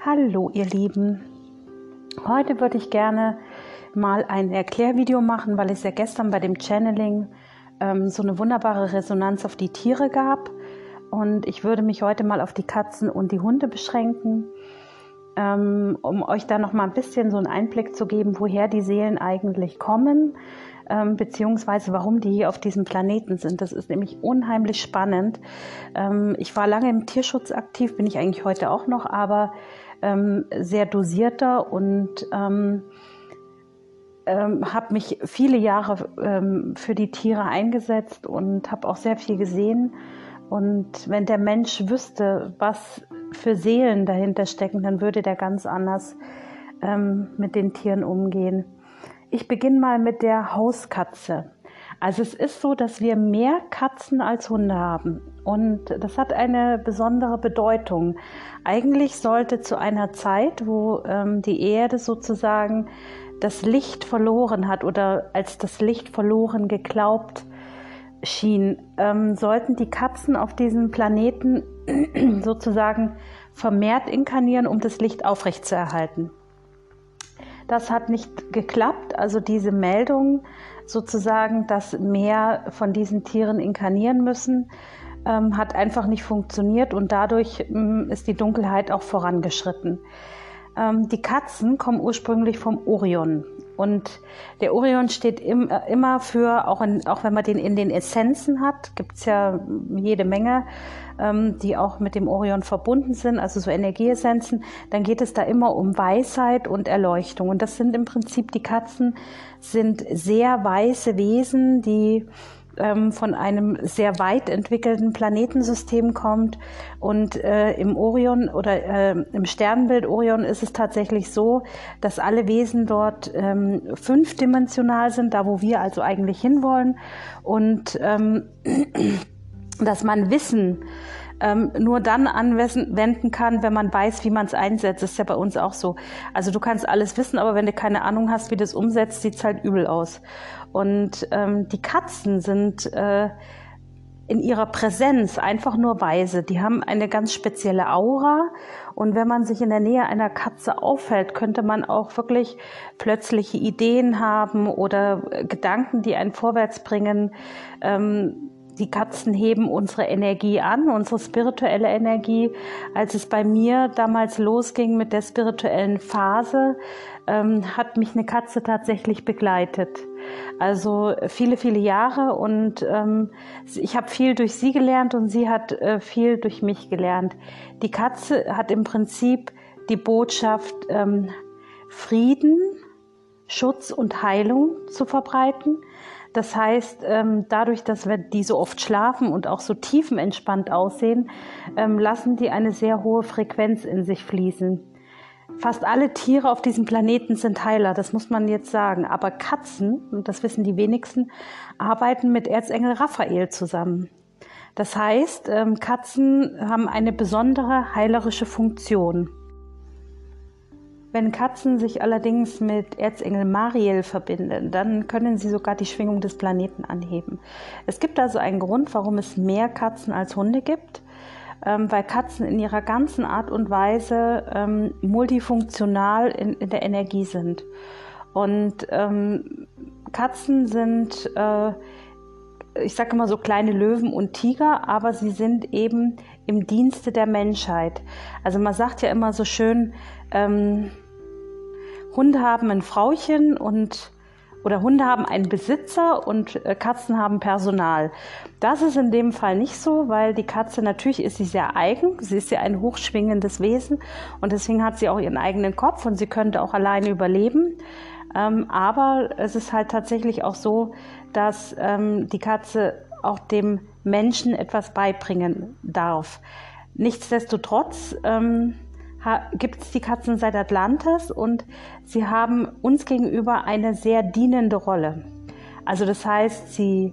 Hallo ihr Lieben. Heute würde ich gerne mal ein Erklärvideo machen, weil es ja gestern bei dem Channeling ähm, so eine wunderbare Resonanz auf die Tiere gab. Und ich würde mich heute mal auf die Katzen und die Hunde beschränken, ähm, um euch da noch mal ein bisschen so einen Einblick zu geben, woher die Seelen eigentlich kommen, ähm, beziehungsweise warum die hier auf diesem Planeten sind. Das ist nämlich unheimlich spannend. Ähm, ich war lange im Tierschutz aktiv, bin ich eigentlich heute auch noch, aber ähm, sehr dosierter und ähm, ähm, habe mich viele Jahre ähm, für die Tiere eingesetzt und habe auch sehr viel gesehen. Und wenn der Mensch wüsste, was für Seelen dahinter stecken, dann würde der ganz anders ähm, mit den Tieren umgehen. Ich beginne mal mit der Hauskatze. Also es ist so, dass wir mehr Katzen als Hunde haben. Und das hat eine besondere Bedeutung. Eigentlich sollte zu einer Zeit, wo ähm, die Erde sozusagen das Licht verloren hat oder als das Licht verloren geglaubt schien, ähm, sollten die Katzen auf diesem Planeten sozusagen vermehrt inkarnieren, um das Licht aufrechtzuerhalten. Das hat nicht geklappt. Also diese Meldung sozusagen, dass mehr von diesen Tieren inkarnieren müssen, ähm, hat einfach nicht funktioniert und dadurch ähm, ist die Dunkelheit auch vorangeschritten. Ähm, die Katzen kommen ursprünglich vom Orion. Und der Orion steht im, äh, immer für, auch, in, auch wenn man den in den Essenzen hat, gibt es ja jede Menge, ähm, die auch mit dem Orion verbunden sind, also so Energieessenzen, dann geht es da immer um Weisheit und Erleuchtung. Und das sind im Prinzip, die Katzen sind sehr weiße Wesen, die ähm, von einem sehr weit entwickelten Planetensystem kommt. Und äh, im Orion oder äh, im Sternbild Orion ist es tatsächlich so, dass alle Wesen dort ähm, fünfdimensional sind, da wo wir also eigentlich hinwollen. Und ähm, dass man Wissen ähm, nur dann anwenden kann, wenn man weiß, wie man es einsetzt. Das ist ja bei uns auch so. Also du kannst alles wissen, aber wenn du keine Ahnung hast, wie du es umsetzt, sieht es halt übel aus. Und ähm, die Katzen sind äh, in ihrer Präsenz einfach nur weise. Die haben eine ganz spezielle Aura. Und wenn man sich in der Nähe einer Katze aufhält, könnte man auch wirklich plötzliche Ideen haben oder Gedanken, die einen vorwärts bringen. Ähm, die Katzen heben unsere Energie an, unsere spirituelle Energie. Als es bei mir damals losging mit der spirituellen Phase, ähm, hat mich eine Katze tatsächlich begleitet. Also viele, viele Jahre und ähm, ich habe viel durch sie gelernt und sie hat äh, viel durch mich gelernt. Die Katze hat im Prinzip die Botschaft, ähm, Frieden, Schutz und Heilung zu verbreiten. Das heißt, ähm, dadurch, dass wir die so oft schlafen und auch so tiefenentspannt aussehen, ähm, lassen die eine sehr hohe Frequenz in sich fließen. Fast alle Tiere auf diesem Planeten sind Heiler, das muss man jetzt sagen. Aber Katzen, und das wissen die wenigsten, arbeiten mit Erzengel Raphael zusammen. Das heißt, ähm, Katzen haben eine besondere heilerische Funktion. Wenn Katzen sich allerdings mit Erzengel Mariel verbinden, dann können sie sogar die Schwingung des Planeten anheben. Es gibt also einen Grund, warum es mehr Katzen als Hunde gibt, ähm, weil Katzen in ihrer ganzen Art und Weise ähm, multifunktional in, in, der Energie sind. Und ähm, Katzen sind, äh, ich sage immer so kleine Löwen und Tiger, aber sie sind eben im Dienste der Menschheit. Also man sagt ja immer so schön, ähm, Hunde haben ein Frauchen und oder Hunde haben einen Besitzer und äh, Katzen haben Personal. Das ist in dem Fall nicht so, weil die Katze natürlich ist sie sehr eigen, sie ist ja ein hochschwingendes Wesen und deswegen hat sie auch ihren eigenen Kopf und sie könnte auch alleine überleben. Ähm, aber es ist halt tatsächlich auch so, dass ähm, die Katze auch dem Menschen etwas beibringen darf. Nichtsdestotrotz ähm, gibt es die Katzen seit Atlantis und sie haben uns gegenüber eine sehr dienende Rolle. Also das heißt, sie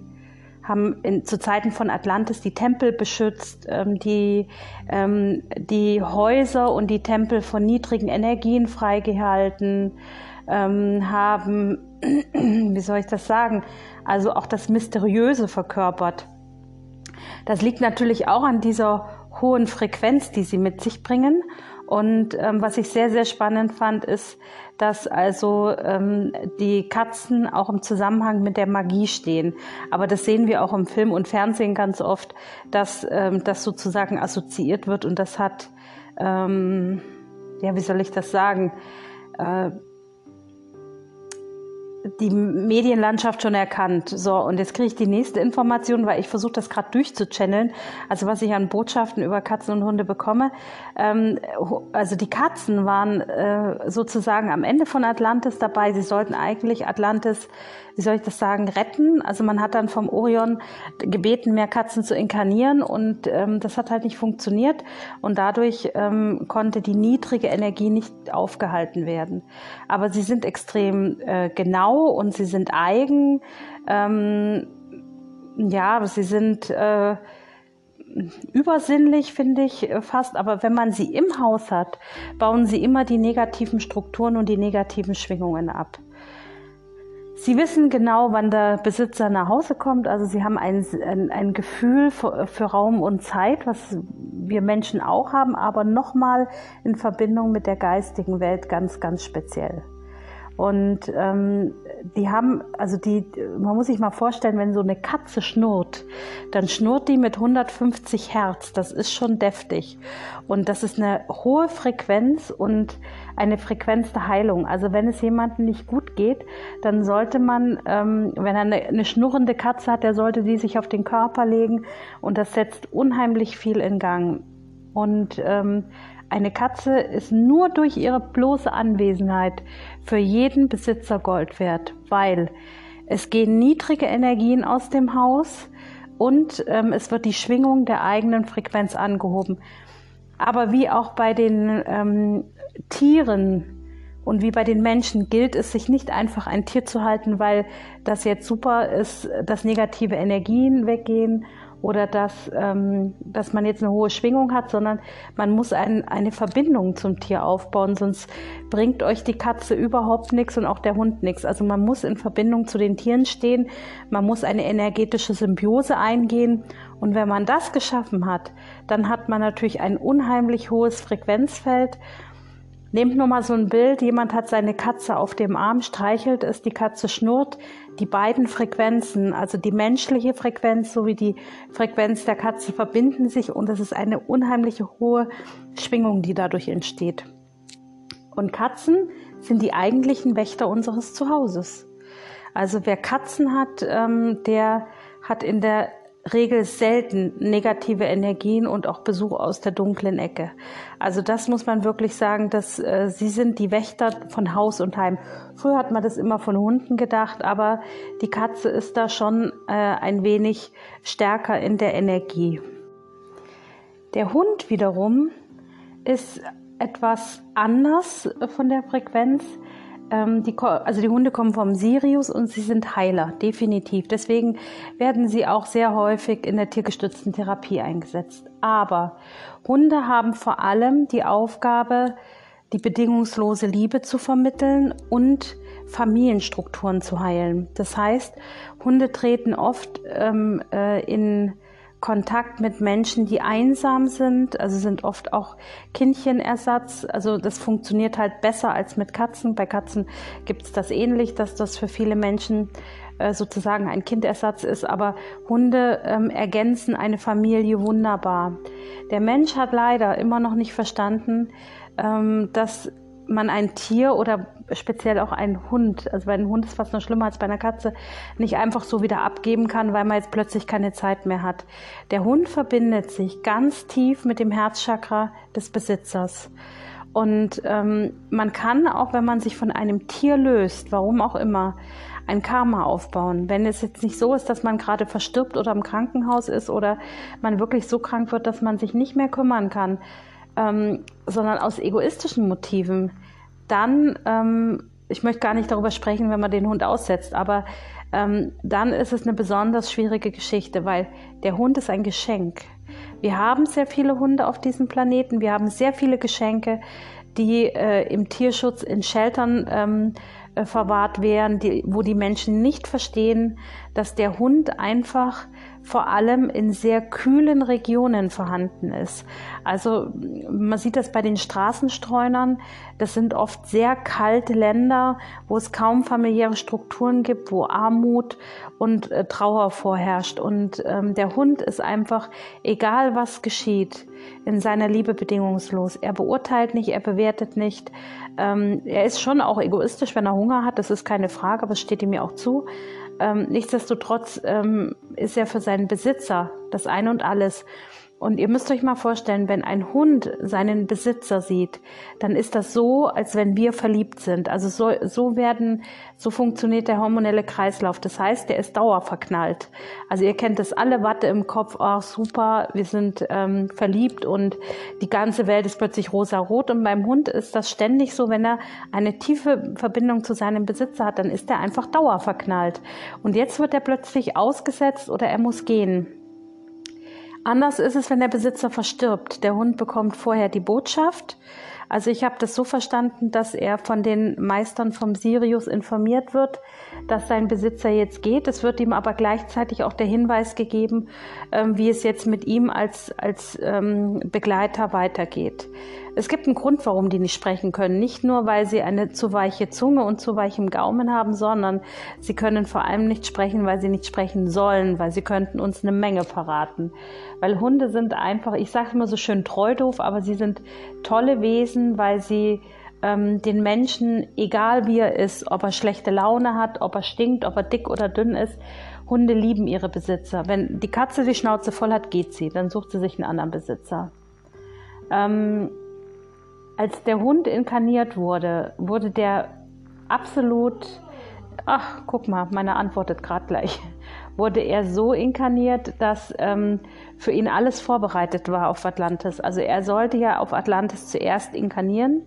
haben in, zu Zeiten von Atlantis die Tempel beschützt, ähm, die, ähm, die Häuser und die Tempel von niedrigen Energien freigehalten, ähm, haben, wie soll ich das sagen, also auch das Mysteriöse verkörpert. Das liegt natürlich auch an dieser hohen Frequenz, die sie mit sich bringen Und ähm, was ich sehr, sehr spannend fand, ist, dass also ähm, die Katzen auch im Zusammenhang mit der Magie stehen. Aber das sehen wir auch im Film und Fernsehen ganz oft, dass ähm, das sozusagen assoziiert wird und das hat, ähm, ja, wie soll ich das sagen? Äh, die Medienlandschaft schon erkannt. So, und jetzt kriege ich die nächste Information, weil ich versuche das gerade durchzuchanneln. Also was ich an Botschaften über Katzen und Hunde bekomme. Ähm, also die Katzen waren äh, sozusagen am Ende von Atlantis dabei. Sie sollten eigentlich Atlantis wie soll ich das sagen, retten. Also man hat dann vom Orion gebeten, mehr Katzen zu inkarnieren und ähm, das hat halt nicht funktioniert und dadurch ähm, konnte die niedrige Energie nicht aufgehalten werden. Aber sie sind extrem äh, genau und sie sind eigen. Ähm, ja, sie sind äh, übersinnlich, finde ich fast. Aber wenn man sie im Haus hat, bauen sie immer die negativen Strukturen und die negativen Schwingungen ab. Sie wissen genau, wann der Besitzer nach Hause kommt. Also Sie haben ein, ein, ein Gefühl für, für, Raum und Zeit, was wir Menschen auch haben, aber nochmal in Verbindung mit der geistigen Welt ganz, ganz speziell. Und ähm, die haben, also die, man muss sich mal vorstellen, wenn so eine Katze schnurrt, dann schnurrt die mit 150 Hertz. Das ist schon deftig. Und das ist eine hohe Frequenz und eine Frequenz der Heilung. Also wenn es jemandem nicht gut geht, dann sollte man, ähm, wenn er eine, eine schnurrende Katze hat, der sollte die sich auf den Körper legen und das setzt unheimlich viel in Gang. Und ähm, eine Katze ist nur durch ihre bloße Anwesenheit für jeden Besitzer Gold wert, weil es gehen niedrige Energien aus dem Haus und ähm, es wird die Schwingung der eigenen Frequenz angehoben. Aber wie auch bei den ähm, Tieren und wie bei den Menschen gilt es, sich nicht einfach ein Tier zu halten, weil das jetzt super ist, dass negative Energien weggehen oder dass, ähm, dass man jetzt eine hohe Schwingung hat, sondern man muss ein, eine Verbindung zum Tier aufbauen, sonst bringt euch die Katze überhaupt nichts und auch der Hund nichts. Also man muss in Verbindung zu den Tieren stehen, man muss eine energetische Symbiose eingehen und wenn man das geschaffen hat, dann hat man natürlich ein unheimlich hohes Frequenzfeld Nehmt nur mal so ein Bild, jemand hat seine Katze auf dem Arm, streichelt es, die Katze schnurrt. Die beiden Frequenzen, also die menschliche Frequenz sowie die Frequenz der Katze verbinden sich und es ist eine unheimliche hohe Schwingung, die dadurch entsteht. Und Katzen sind die eigentlichen Wächter unseres Zuhauses. Also wer Katzen hat, ähm, der hat in der Regel selten negative Energien und auch Besuch aus der dunklen Ecke. Also das muss man wirklich sagen, dass äh, sie sind die Wächter von Haus und Heim. Früher hat man das immer von Hunden gedacht, aber die Katze ist da schon äh, ein wenig stärker in der Energie. Der Hund wiederum ist etwas anders von der Frequenz. Ähm, die, also die Hunde kommen vom Sirius und sie sind Heiler, definitiv. Deswegen werden sie auch sehr häufig in der tiergestützten Therapie eingesetzt. Aber Hunde haben vor allem die Aufgabe, die bedingungslose Liebe zu vermitteln und Familienstrukturen zu heilen. Das heißt, Hunde treten oft ähm, äh, in Kontakt mit Menschen, die einsam sind, also sind oft auch Kindchenersatz. Also das funktioniert halt besser als mit Katzen. Bei Katzen gibt es das ähnlich, dass das für viele Menschen äh, sozusagen ein Kindersatz ist, aber Hunde ähm, ergänzen eine Familie wunderbar. Der Mensch hat leider immer noch nicht verstanden, ähm, dass man ein Tier oder speziell auch einen Hund, also bei einem Hund ist fast noch schlimmer als bei einer Katze, nicht einfach so wieder abgeben kann, weil man jetzt plötzlich keine Zeit mehr hat. Der Hund verbindet sich ganz tief mit dem Herzchakra des Besitzers. Und ähm, man kann, auch wenn man sich von einem Tier löst, warum auch immer, ein Karma aufbauen. Wenn es jetzt nicht so ist, dass man gerade verstirbt oder im Krankenhaus ist oder man wirklich so krank wird, dass man sich nicht mehr kümmern kann, ähm, sondern aus egoistischen Motiven, dann, ähm, ich möchte gar nicht darüber sprechen, wenn man den Hund aussetzt, aber ähm, dann ist es eine besonders schwierige Geschichte, weil der Hund ist ein Geschenk. Wir haben sehr viele Hunde auf diesem Planeten, wir haben sehr viele Geschenke, die äh, im Tierschutz in Sheltern ähm, äh, verwahrt werden, die, wo die Menschen nicht verstehen, dass der Hund einfach vor allem in sehr kühlen Regionen vorhanden ist. Also man sieht das bei den Straßenstreunern. Das sind oft sehr kalte Länder, wo es kaum familiäre Strukturen gibt, wo Armut und äh, Trauer vorherrscht. Und ähm, der Hund ist einfach, egal was geschieht, in seiner Liebe bedingungslos. Er beurteilt nicht, er bewertet nicht. Ähm, er ist schon auch egoistisch, wenn er Hunger hat, das ist keine Frage, aber es steht ihm ja auch zu. Ähm, nichtsdestotrotz ähm, ist er für seinen Besitzer das Ein und alles. Und ihr müsst euch mal vorstellen, wenn ein Hund seinen Besitzer sieht, dann ist das so, als wenn wir verliebt sind. Also so, so werden, so funktioniert der hormonelle Kreislauf. Das heißt, der ist dauerverknallt. Also ihr kennt das alle Watte im Kopf, oh super, wir sind ähm, verliebt und die ganze Welt ist plötzlich rosa-rot. Und beim Hund ist das ständig so, wenn er eine tiefe Verbindung zu seinem Besitzer hat, dann ist er einfach dauerverknallt. Und jetzt wird er plötzlich ausgesetzt oder er muss gehen. Anders ist es, wenn der Besitzer verstirbt. Der Hund bekommt vorher die Botschaft. Also ich habe das so verstanden, dass er von den Meistern vom Sirius informiert wird, dass sein Besitzer jetzt geht. Es wird ihm aber gleichzeitig auch der Hinweis gegeben, ähm, wie es jetzt mit ihm als, als ähm, Begleiter weitergeht. Es gibt einen Grund, warum die nicht sprechen können. Nicht nur, weil sie eine zu weiche Zunge und zu weichem Gaumen haben, sondern sie können vor allem nicht sprechen, weil sie nicht sprechen sollen, weil sie könnten uns eine Menge verraten. Weil Hunde sind einfach, ich sage immer so schön treu doof, aber sie sind tolle Wesen, weil sie ähm, den Menschen, egal wie er ist, ob er schlechte Laune hat, ob er stinkt, ob er dick oder dünn ist, Hunde lieben ihre Besitzer. Wenn die Katze die Schnauze voll hat, geht sie, dann sucht sie sich einen anderen Besitzer. Ähm, als der Hund inkarniert wurde, wurde der absolut, ach, guck mal, meine antwortet gerade gleich, wurde er so inkarniert, dass ähm, für ihn alles vorbereitet war auf Atlantis. Also er sollte ja auf Atlantis zuerst inkarnieren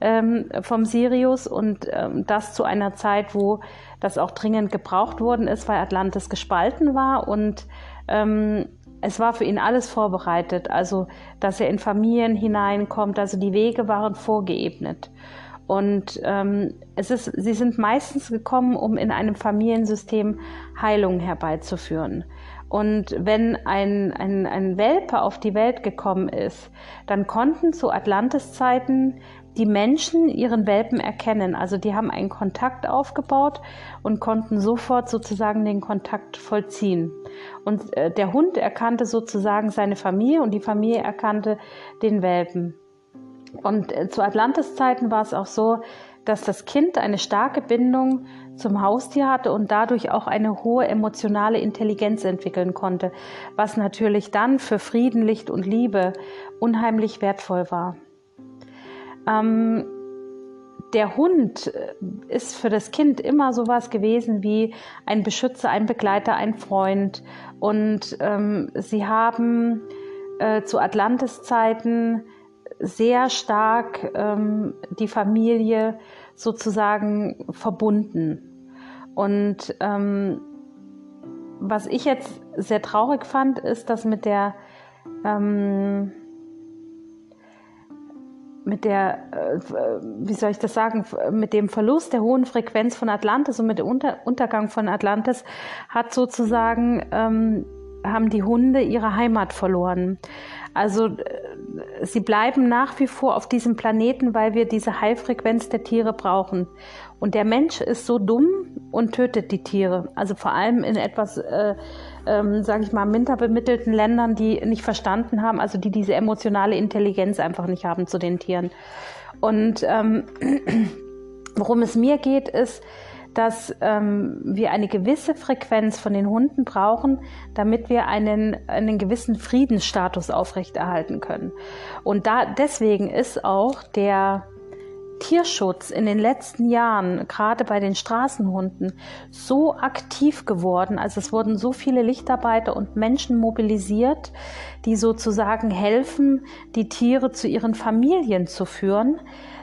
ähm, vom Sirius und ähm, das zu einer Zeit, wo das auch dringend gebraucht worden ist, weil Atlantis gespalten war und ähm, es war für ihn alles vorbereitet, also dass er in Familien hineinkommt, also die Wege waren vorgeebnet. Und ähm, es ist, sie sind meistens gekommen, um in einem Familiensystem Heilung herbeizuführen. Und wenn ein, ein, ein Welpe auf die Welt gekommen ist, dann konnten zu Atlantis-Zeiten die Menschen ihren Welpen erkennen. Also die haben einen Kontakt aufgebaut und konnten sofort sozusagen den Kontakt vollziehen. Und äh, der Hund erkannte sozusagen seine Familie und die Familie erkannte den Welpen. Und äh, zu Atlantis-Zeiten war es auch so, dass das Kind eine starke Bindung zum Haustier hatte und dadurch auch eine hohe emotionale Intelligenz entwickeln konnte, was natürlich dann für Frieden, Licht und Liebe unheimlich wertvoll war. Ähm, der Hund äh, ist für das Kind immer sowas gewesen wie ein Beschützer, ein Begleiter, ein Freund. Und ähm, sie haben äh, zu Atlantis-Zeiten sehr stark ähm, die Familie sozusagen verbunden. Und ähm, was ich jetzt sehr traurig fand, ist, dass mit der ähm, mit der, äh, wie soll ich das sagen, mit dem Verlust der hohen Frequenz von Atlantis und mit dem Unter Untergang von Atlantis hat sozusagen, ähm, haben die Hunde ihre Heimat verloren. Also äh, sie bleiben nach wie vor auf diesem Planeten, weil wir diese Heilfrequenz der Tiere brauchen. Und der Mensch ist so dumm und tötet die Tiere. Also vor allem in etwas, äh, ähm, sage ich mal, minder bemittelten Ländern, die nicht verstanden haben, also die diese emotionale Intelligenz einfach nicht haben zu den Tieren. Und ähm, worum es mir geht, ist, dass ähm, wir eine gewisse Frequenz von den Hunden brauchen, damit wir einen, einen gewissen Friedensstatus aufrechterhalten können. Und da, deswegen ist auch der Tierschutz in den letzten Jahren, gerade bei den Straßenhunden, so aktiv geworden. Also es wurden so viele Lichtarbeiter und Menschen mobilisiert, die sozusagen helfen, die Tiere zu ihren Familien zu führen,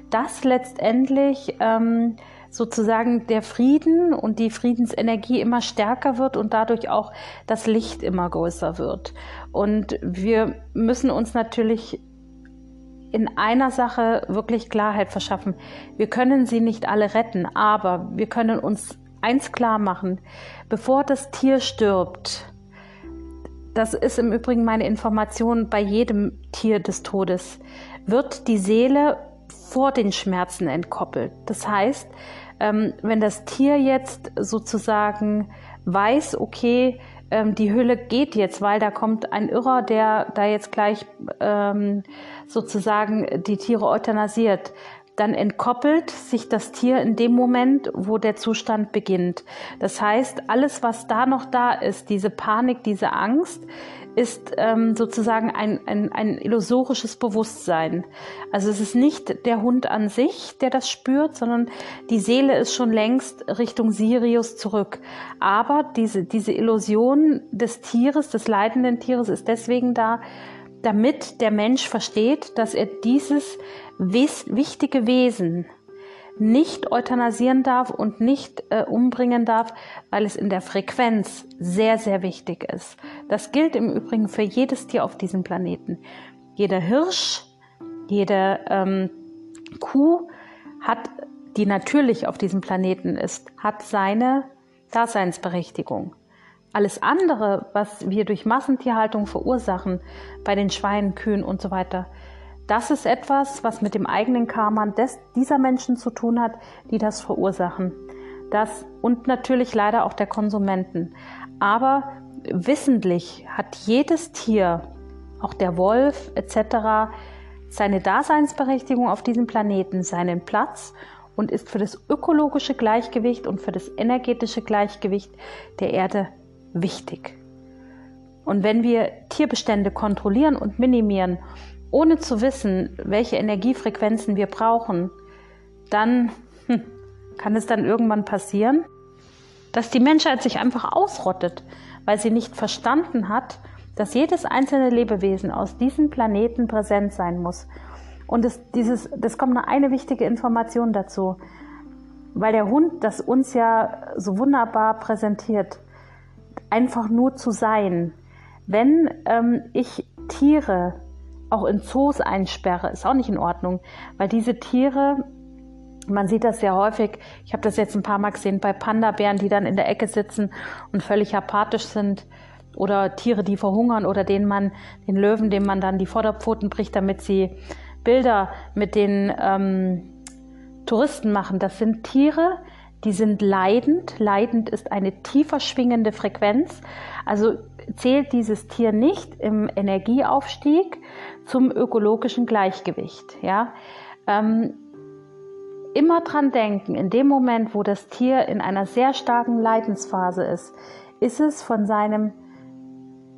dass letztendlich ähm, sozusagen der Frieden und die Friedensenergie immer stärker wird und dadurch auch das Licht immer größer wird. Und wir müssen uns natürlich in einer Sache wirklich Klarheit verschaffen. Wir können sie nicht alle retten, aber wir können uns eins klar machen. Bevor das Tier stirbt, das ist im Übrigen meine Information bei jedem Tier des Todes, wird die Seele vor den Schmerzen entkoppelt. Das heißt, ähm, wenn das Tier jetzt sozusagen weiß, okay, ähm, die Hülle geht jetzt, weil da kommt ein Irrer, der da jetzt gleich ähm, sozusagen die Tiere euthanasiert, dann entkoppelt sich das Tier in dem Moment, wo der Zustand beginnt. Das heißt, alles, was da noch da ist, diese Panik, diese Angst, ist ähm, sozusagen ein, ein, ein illusorisches Bewusstsein. Also es ist nicht der Hund an sich, der das spürt, sondern die Seele ist schon längst Richtung Sirius zurück. Aber diese, diese Illusion des Tieres, des leidenden Tieres ist deswegen da, damit der Mensch versteht, dass er dieses wichtige Wesen nicht euthanasieren darf und nicht äh, umbringen darf, weil es in der Frequenz sehr, sehr wichtig ist. Das gilt im Übrigen für jedes Tier auf diesem Planeten. Jeder Hirsch, jede ähm, Kuh hat, die natürlich auf diesem Planeten ist, hat seine Daseinsberechtigung. Alles andere, was wir durch Massentierhaltung verursachen, bei den Schweinen, Kühen und so weiter, das ist etwas, was mit dem eigenen Karma des, dieser Menschen zu tun hat, die das verursachen. Das und natürlich leider auch der Konsumenten. Aber wissentlich hat jedes Tier, auch der Wolf etc., seine Daseinsberechtigung auf diesem Planeten, seinen Platz und ist für das ökologische Gleichgewicht und für das energetische Gleichgewicht der Erde wichtig. Und wenn wir Tierbestände kontrollieren und minimieren ohne zu wissen, welche Energiefrequenzen wir brauchen, dann hm, kann es dann irgendwann passieren, dass die Menschheit sich einfach ausrottet, weil sie nicht verstanden hat, dass jedes einzelne Lebewesen aus diesem Planeten präsent sein muss. Und es, dieses, das kommt noch eine wichtige Information dazu, weil der Hund das uns ja so wunderbar präsentiert, einfach nur zu sein. Wenn ähm, ich Tiere auch in Zoos einsperre, ist auch nicht in Ordnung, weil diese Tiere, man sieht das sehr häufig, ich habe das jetzt ein paar Mal gesehen bei Panda-Bären, die dann in der Ecke sitzen und völlig apathisch sind oder Tiere, die verhungern oder denen man, den Löwen, dem man dann die Vorderpfoten bricht, damit sie Bilder mit den ähm, Touristen machen. Das sind Tiere, die sind leidend. Leidend ist eine tiefer schwingende Frequenz. Also zählt dieses Tier nicht im Energieaufstieg zum ökologischen Gleichgewicht. Ja? Ähm, immer dran denken, in dem Moment, wo das Tier in einer sehr starken Leidensphase ist, ist es von seinem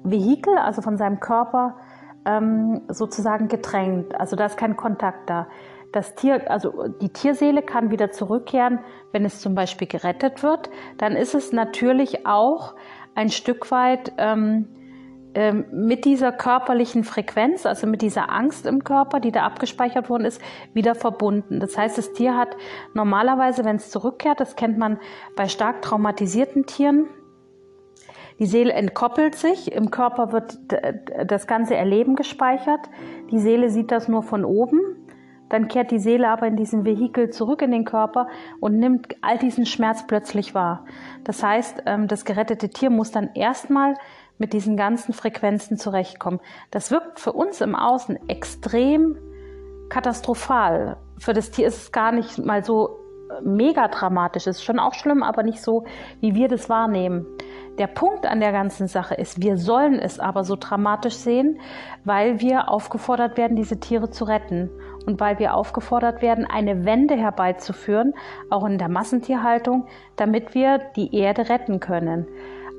Vehikel, also von seinem Körper, ähm, sozusagen gedrängt. Also da ist kein Kontakt da. Das Tier, also die Tierseele kann wieder zurückkehren, wenn es zum Beispiel gerettet wird. Dann ist es natürlich auch ein Stück weit ähm, ähm, mit dieser körperlichen Frequenz, also mit dieser Angst im Körper, die da abgespeichert worden ist, wieder verbunden. Das heißt, das Tier hat normalerweise, wenn es zurückkehrt, das kennt man bei stark traumatisierten Tieren, die Seele entkoppelt sich, im Körper wird das ganze Erleben gespeichert, die Seele sieht das nur von oben, dann kehrt die Seele aber in diesen Vehikel zurück in den Körper und nimmt all diesen Schmerz plötzlich wahr. Das heißt, ähm, das gerettete Tier muss dann erstmal mit diesen ganzen Frequenzen zurechtkommen. Das wirkt für uns im Außen extrem katastrophal. Für das Tier ist es gar nicht mal so mega dramatisch. Es ist schon auch schlimm, aber nicht so, wie wir das wahrnehmen. Der Punkt an der ganzen Sache ist, wir sollen es aber so dramatisch sehen, weil wir aufgefordert werden, diese Tiere zu retten und weil wir aufgefordert werden, eine Wende herbeizuführen, auch in der Massentierhaltung, damit wir die Erde retten können.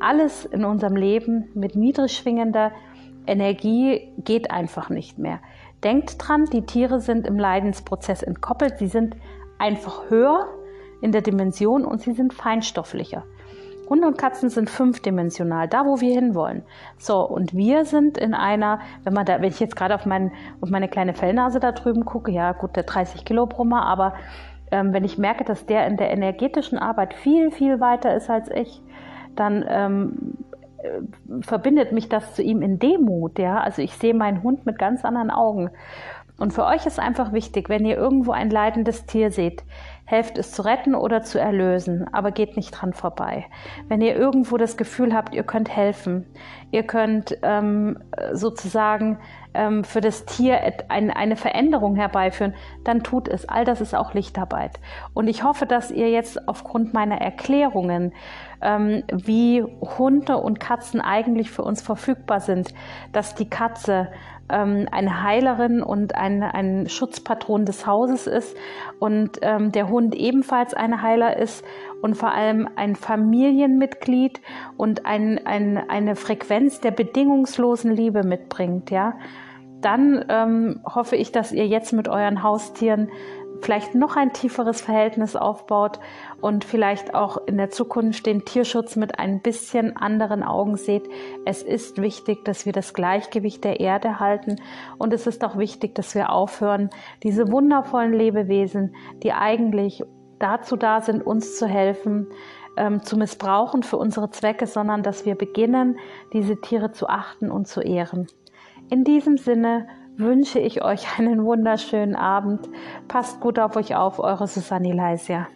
Alles in unserem Leben mit niedrig schwingender Energie geht einfach nicht mehr. Denkt dran, die Tiere sind im Leidensprozess entkoppelt, sie sind einfach höher in der Dimension und sie sind feinstofflicher. Hunde und Katzen sind fünfdimensional, da wo wir hinwollen. So, und wir sind in einer, wenn man da, wenn ich jetzt gerade auf, mein, auf meine kleine Fellnase da drüben gucke, ja gut, der 30 Kilo Brummer, aber ähm, wenn ich merke, dass der in der energetischen Arbeit viel, viel weiter ist als ich, dann ähm, äh, verbindet mich das zu ihm in Demut, ja. Also ich sehe meinen Hund mit ganz anderen Augen. Und für euch ist einfach wichtig, wenn ihr irgendwo ein leidendes Tier seht, helft es zu retten oder zu erlösen, aber geht nicht dran vorbei. Wenn ihr irgendwo das Gefühl habt, ihr könnt helfen, ihr könnt ähm, sozusagen ähm, für das Tier ein, eine Veränderung herbeiführen, dann tut es. All das ist auch Lichtarbeit. Und ich hoffe, dass ihr jetzt aufgrund meiner Erklärungen, ähm, wie Hunde und Katzen eigentlich für uns verfügbar sind, dass die Katze ähm, eine Heilerin und ein, ein Schutzpatron des Hauses ist und ähm, der Hund ebenfalls ein Heiler ist und vor allem ein Familienmitglied und ein, ein, eine Frequenz der bedingungslosen Liebe mitbringt, ja, dann ähm, hoffe ich, dass ihr jetzt mit euren Haustieren vielleicht noch ein tieferes Verhältnis aufbaut und vielleicht auch in der Zukunft den Tierschutz mit ein bisschen anderen Augen seht. Es ist wichtig, dass wir das Gleichgewicht der Erde halten und es ist auch wichtig, dass wir aufhören, diese wundervollen Lebewesen, die eigentlich dazu da sind, uns zu helfen, ähm, zu missbrauchen für unsere Zwecke, sondern dass wir beginnen, diese Tiere zu achten und zu ehren. In diesem Sinne wünsche ich euch einen wunderschönen Abend. Passt gut auf euch auf, eure Susanne Leisia.